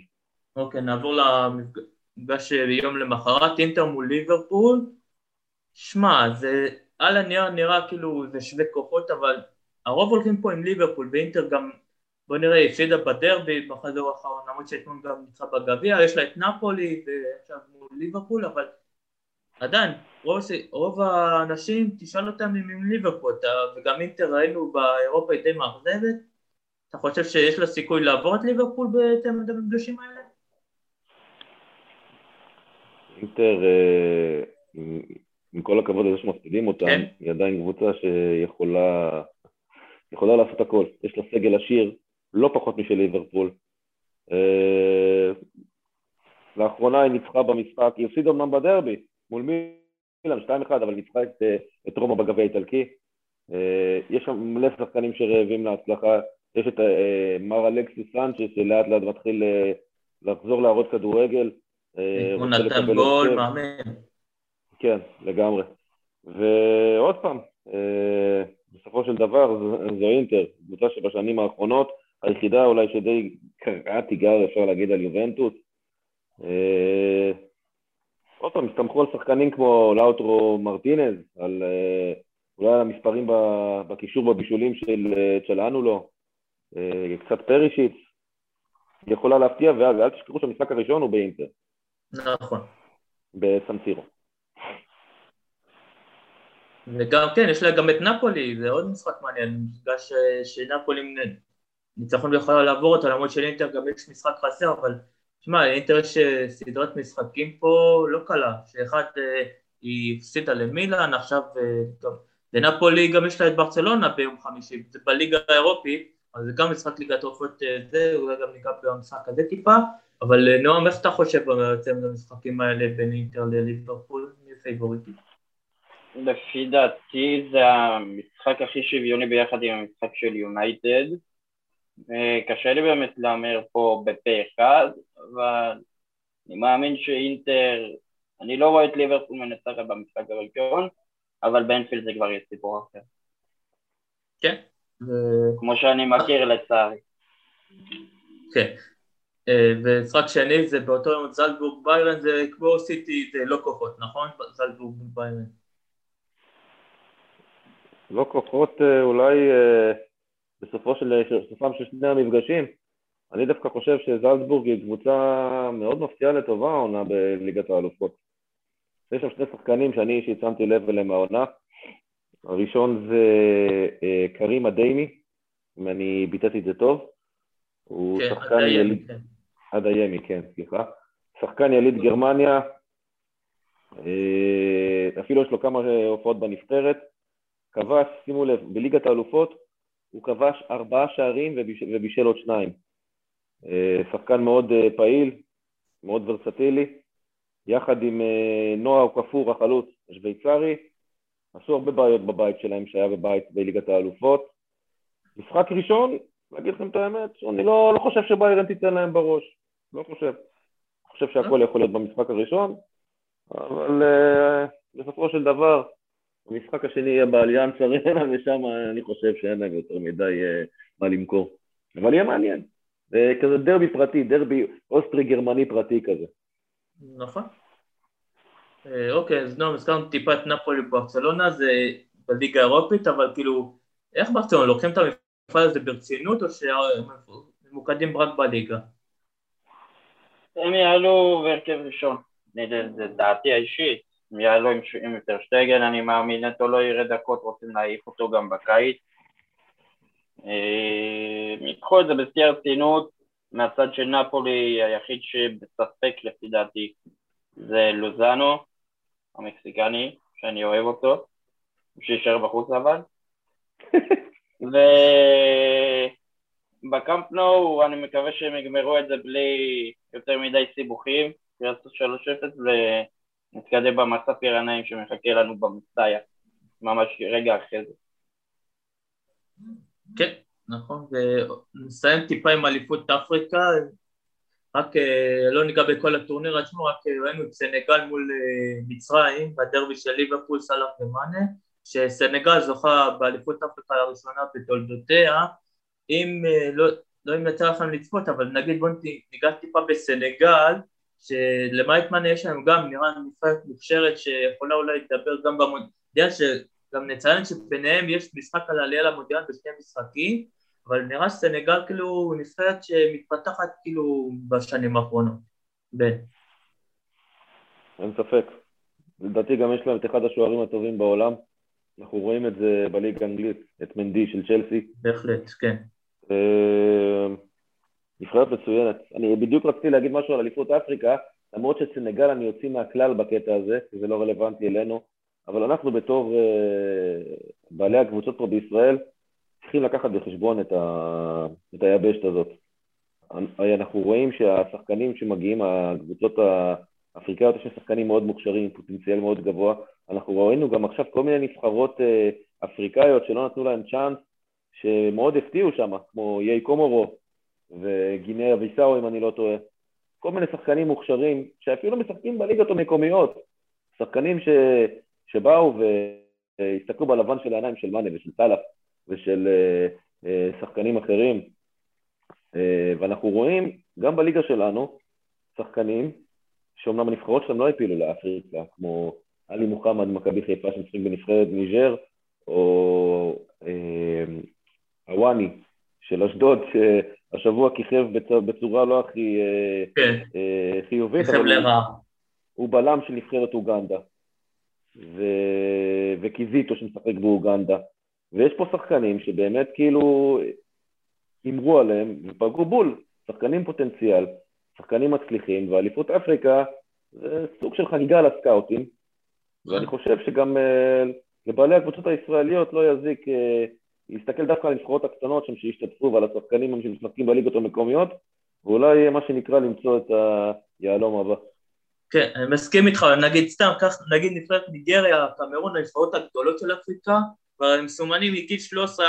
אוקיי, נעבור למפגש ביום למחרת, אינטר מול ליברפול. שמע, זה על הנייר נראה כאילו זה שווה כוחות, אבל הרוב הולכים פה עם ליברפול, ואינטר גם, בוא נראה, הפסידה בדרבי בחזור האחרון, למרות שאתמול גם ניצחה בגביע, יש לה את נפולי ועכשיו מול ליברפול, אבל עדיין, רוב, רוב האנשים, תשאל אותם אם עם ליברפול, וגם אינטר ראינו באירופה היא די מאכזבת, אתה חושב שיש לה סיכוי לעבור את ליברפול בהתאם למפגשים האלה? אינטר אה, עם כל הכבוד לזה שמפסידים אותם, כן. היא עדיין קבוצה שיכולה יכולה לעשות הכל. יש לה סגל עשיר, לא פחות משל ליברפול. אה, לאחרונה היא ניצחה במשחק, היא הפסידה אמנם בדרבי, מול מילאן 2-1, אבל ניצחה את, אה, את רומא בגביע האיטלקי. אה, יש שם מלא שחקנים שרעבים להצלחה, יש את מר אלכסיס סנצ'ס שלאט לאט מתחיל לחזור להראות כדורגל. הוא נתן גול, מאמן. כן, לגמרי. ועוד פעם, אה, בסופו של דבר זו אינטר, קבוצה שבשנים האחרונות היחידה אולי שדי קרעה תיגר אפשר להגיד על יובנטוס. אה, עוד פעם, הסתמכו על שחקנים כמו לאוטרו מרטינז, על אה, אולי על המספרים בקישור בבישולים של צ'לאנולו, קצת פרישיץ, יכולה להפתיע, ואל תשכחו שהמשחק הראשון הוא באינטר. נכון. בסמסירו. וגם כן, יש לה גם את נפולי, זה עוד משחק מעניין, מפגש שנפולי ניצחון ויכולה לעבור אותו, למרות שלאינטר גם יש משחק חסר, אבל תשמע, לאינטר יש אה, סדרת משחקים פה לא קלה, שאחד אה, היא הפסידה למילאן, עכשיו אה, גם לנפולי גם יש לה את ברצלונה ביום חמישי, זה בליגה האירופית, אז זה גם משחק ליגת אלופות זה, אולי גם ניגע במשחק הזה טיפה, אבל נועם, איך אתה חושב בעצם המשחקים האלה בין אינטר לליברפול, מי פייבוריטית? לפי דעתי זה המשחק הכי שוויוני ביחד עם המשחק של יונייטד. קשה לי באמת להמר פה בפה אחד, אבל אני מאמין שאינטר, אני לא רואה את ליברפול מנצחת במשחק הראשון, אבל באנפילד זה כבר יהיה סיפור אחר. כן. כמו שאני מכיר לצערי. כן. אה, ומשחק שני זה באותו יום זלבורג ביירן זה כמו סיטי זה לא כוחות, נכון? זלבורג ביירן. לא כוחות אה, אולי אה, בסופו של, סופם של שני המפגשים. אני דווקא חושב שזלצבורג היא קבוצה מאוד מפתיעה לטובה העונה בליגת האלופות. יש שם שני שחקנים שאני אישית שמתי לב אליהם העונה. הראשון זה אה, קרים אדיימי, אם אני ביטאתי את זה טוב. הוא כן, שחקן יליד... כן. אדיימי, כן, סליחה. שחקן יליד גרמניה, אפילו יש לו כמה הופעות בנבחרת. כבש, שימו לב, בליגת האלופות הוא כבש ארבעה שערים ובישל עוד שניים. אה, שחקן מאוד אה, פעיל, מאוד ורסטילי, יחד עם אה, נועה וכפור החלוץ השוויצרי, עשו הרבה בעיות בבית שלהם שהיה בבית בליגת האלופות. משחק ראשון, להגיד לכם את האמת, אני לא, לא חושב שביירן תיתן להם בראש, לא חושב. חושב שהכל יכול להיות במשחק הראשון, אבל uh, בסופו של דבר המשחק השני יהיה באליאנס ארנה, ושם אני חושב שאין להם יותר מדי uh, מה למכור. אבל יהיה מעניין. זה כזה דרבי פרטי, דרבי אוסטרי-גרמני פרטי כזה. נכון. אה, אוקיי, אז נועם, הזכרנו טיפה את נפולי ברצלונה, זה בליגה האירופית, אבל כאילו, איך ברצלונה, לוקחים את המפעל הזה ברצינות, או שממוקדים רק בליגה? הם יעלו בהרכב ראשון, זה דעתי האישית. יעלו עם, עם יותר שטגל, אני מאמין, נטו לא יראה דקות, רוצים להעיף אותו גם בקיץ. אה, ייקחו את זה בשיא הרצינות, מהצד של נפולי היחיד שבספק לפי דעתי זה לוזאנו המקסיקני, שאני אוהב אותו, שישאר בחוץ אבל. ובקאמפ נו, אני מקווה שהם יגמרו את זה בלי יותר מדי סיבוכים, יעשו 3-0 ו... נתקדם במסע פירניים שמחכה לנו במסעיה, ממש רגע אחרי זה. כן, נכון, ונסיים טיפה עם אליפות אפריקה, רק אה, לא ניגע בכל הטורניר עצמו, רק אה, ראינו את סנגל מול אה, מצרים בדרבי של ליברפול סלאח ומאנה, שסנגל זוכה באליפות אפריקה הראשונה בתולדותיה, אם לא, לא אם יצא לכם לצפות, אבל נגיד בואו ניגע טיפה בסנגל, מאנה יש לנו גם נראה נבחרת מוכשרת שיכולה אולי לדבר גם במונדיאל, שגם נציין שביניהם יש משחק על העלייה למונדיאל בשני משחקים, אבל נראה שסנגל כאילו נבחרת שמתפתחת כאילו בשנים האחרונות. בן. אין ספק. לדעתי גם יש להם את אחד השוערים הטובים בעולם. אנחנו רואים את זה בליגה האנגלית, את מנדי של צ'לסי. בהחלט, כן. אה, נבחרת מצוינת. אני בדיוק רציתי להגיד משהו על אליפות אפריקה, למרות שסנגל אני יוציא מהכלל בקטע הזה, כי זה לא רלוונטי אלינו, אבל אנחנו בתור uh, בעלי הקבוצות פה בישראל, צריכים לקחת בחשבון את, ה... את היבשת הזאת. אנחנו רואים שהשחקנים שמגיעים, הקבוצות האפריקאיות, יש שחקנים מאוד מוכשרים, עם פוטנציאל מאוד גבוה. אנחנו ראינו גם עכשיו כל מיני נבחרות אה, אפריקאיות שלא נתנו להם צ'אנס, שמאוד הפתיעו שם, כמו איי קומורו וגינאה אביסאו, אם אני לא טועה. כל מיני שחקנים מוכשרים, שאפילו משחקים בליגות המקומיות. שחקנים ש... שבאו והסתכלו בלבן של העיניים של מאנה ושל סאלח ושל אה, אה, שחקנים אחרים. אה, ואנחנו רואים גם בליגה שלנו שחקנים שאומנם הנבחרות שלהם לא העפילו לאפריקה, כמו עלי מוחמד, מכבי חיפה שמשחקים בנבחרת ניג'ר, או אוואני של אשדוד, שהשבוע כיכב בצורה לא הכי כן. חיובית, אבל הוא בלם של נבחרת אוגנדה, ו... וקיזיטו שמשחק באוגנדה, ויש פה שחקנים שבאמת כאילו הימרו עליהם ופגעו בול, שחקנים פוטנציאל, שחקנים מצליחים, ואליפות אפריקה זה סוג של חגיגה לסקאוטים, ואני חושב שגם uh, לבעלי הקבוצות הישראליות לא יזיק להסתכל דווקא על הנבחרות הקטנות שם שהשתתפו ועל השחקנים שמשחקים בליגות המקומיות, ואולי מה שנקרא למצוא את היהלום הבא. כן, אני מסכים איתך, נגיד סתם, כך, נגיד נבחרת ניגריה, קמרון, הנבחרות הגדולות של אפריקה, כבר הם מסומנים מגיל 13-14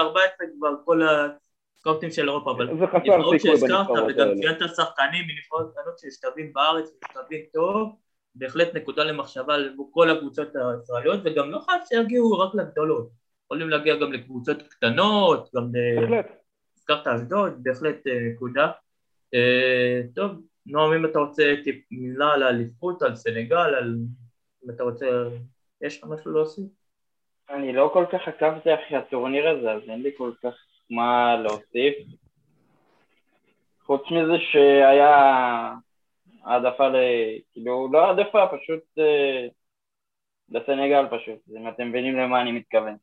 כבר כל הסקאוטים של אירופה, אבל נבחרות שהזכרת וגם ציינת שחקנים מנבחרות קטנות שמשתווים בארץ ומשתווים טוב, בהחלט נקודה למחשבה לכל הקבוצות הישראליות וגם לא חייב שיגיעו רק לגדולות, יכולים להגיע גם לקבוצות קטנות, גם ל... הזכרת אשדוד, בהחלט אה, נקודה. אה, טוב, נועם אם אתה רוצה מילה על האליפות, על סנגל, על... אם אתה רוצה, יש לך משהו להוסיף? אני לא כל כך עקבתי אחרי הטורניר הזה, אז אין לי כל כך מה להוסיף. חוץ מזה שהיה העדפה ל... כאילו, לא העדפה, פשוט אה, לסנגל פשוט, אם אתם מבינים למה אני מתכוון.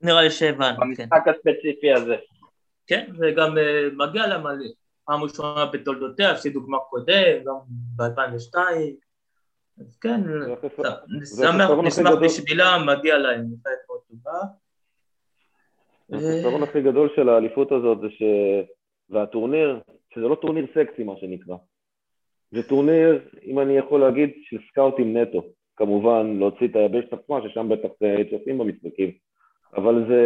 נראה לי שהבנו, כן. במשחק הספציפי הזה. כן, וגם אה, מגיע לה פעם ראשונה בתולדותיה, הפסידו גמר קודם, גם ב-2002. אז כן, נשמח בשבילם, מגיע להם, מאוד טובה. החיסרון הכי גדול של האליפות הזאת זה ש... והטורניר, שזה לא טורניר סקסי מה שנקרא. זה טורניר, אם אני יכול להגיד, של סקאוטים נטו. כמובן, להוציא את היבשת עצמה, ששם בטח צופים במשחקים. אבל זה,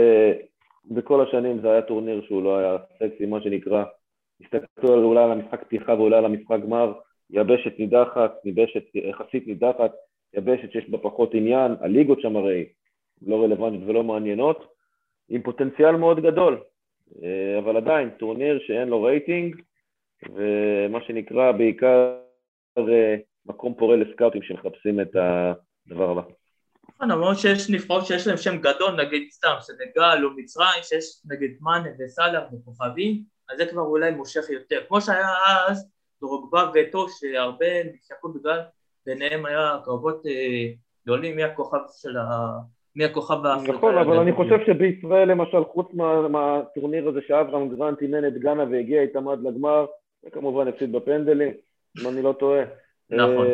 בכל השנים זה היה טורניר שהוא לא היה סקסי, מה שנקרא. הסתכלו אולי על המשחק פתיחה ואולי על המשחק גמר, יבשת נידחת, יבשת יחסית נידחת, יבשת שיש בה פחות עניין, הליגות שם הרי לא רלוונטיות ולא מעניינות, עם פוטנציאל מאוד גדול, אה, אבל עדיין טורניר שאין לו רייטינג, ומה שנקרא בעיקר אה, מקום פורה לסקאוטים שמחפשים את הדבר הבא. נכון, למרות שיש נבחרות שיש להם שם גדול, נגיד סתם סנגל או מצרים, שיש נגיד מאנה וסאלח וכוכבים, אז זה כבר אולי מושך יותר. כמו שהיה אז דרוגבה ואתו שהרבה נשכחו בגלל ביניהם היה קרבות אה, גדולים מי הכוכב של ה... מי הכוכב האפריקאי. נכון, אבל אני חושב שבישראל למשל, חוץ מהטורניר הזה שאברהם גרנט אימן את גאנה והגיע איתם עד לגמר, וכמובן הפסיד בפנדלים, אם אני לא טועה. נכון.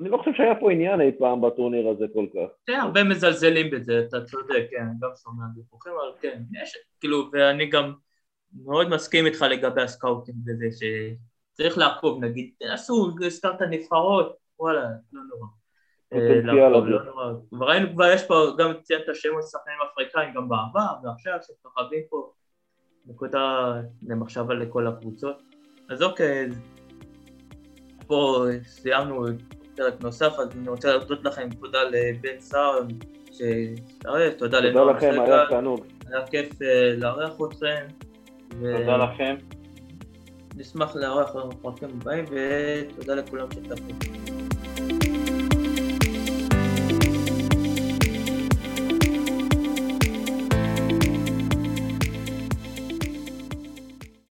אני לא חושב שהיה פה עניין אי פעם בטורניר הזה כל כך. כן, הרבה מזלזלים בזה, אתה צודק, כן, אני גם שומע דיווחים, אבל כן, יש, כאילו, ואני גם מאוד מסכים איתך לגבי הסקאוטינג בזה, שצריך לעקוב, נגיד, טנזניה, הזכרת נבחרות, וואלה, לא נורא. הזה. לא נורא. כבר ראינו, כבר יש פה, גם ציינת שמות שחקנים אפריקאים גם בעבר, ועכשיו שכוכבים פה, נקודה למחשבה לכל הקבוצות. אז אוקיי, פה סיימנו פרק נוסף, אז אני רוצה להודות לכם, תודה לבן סער, שהצטרף, תודה תודה לנועם לכם, היה תענוג. היה כיף אה, לארח אתכם. תודה לכם. נשמח לארח בפרקים הבאים, ותודה לכולם שצפו.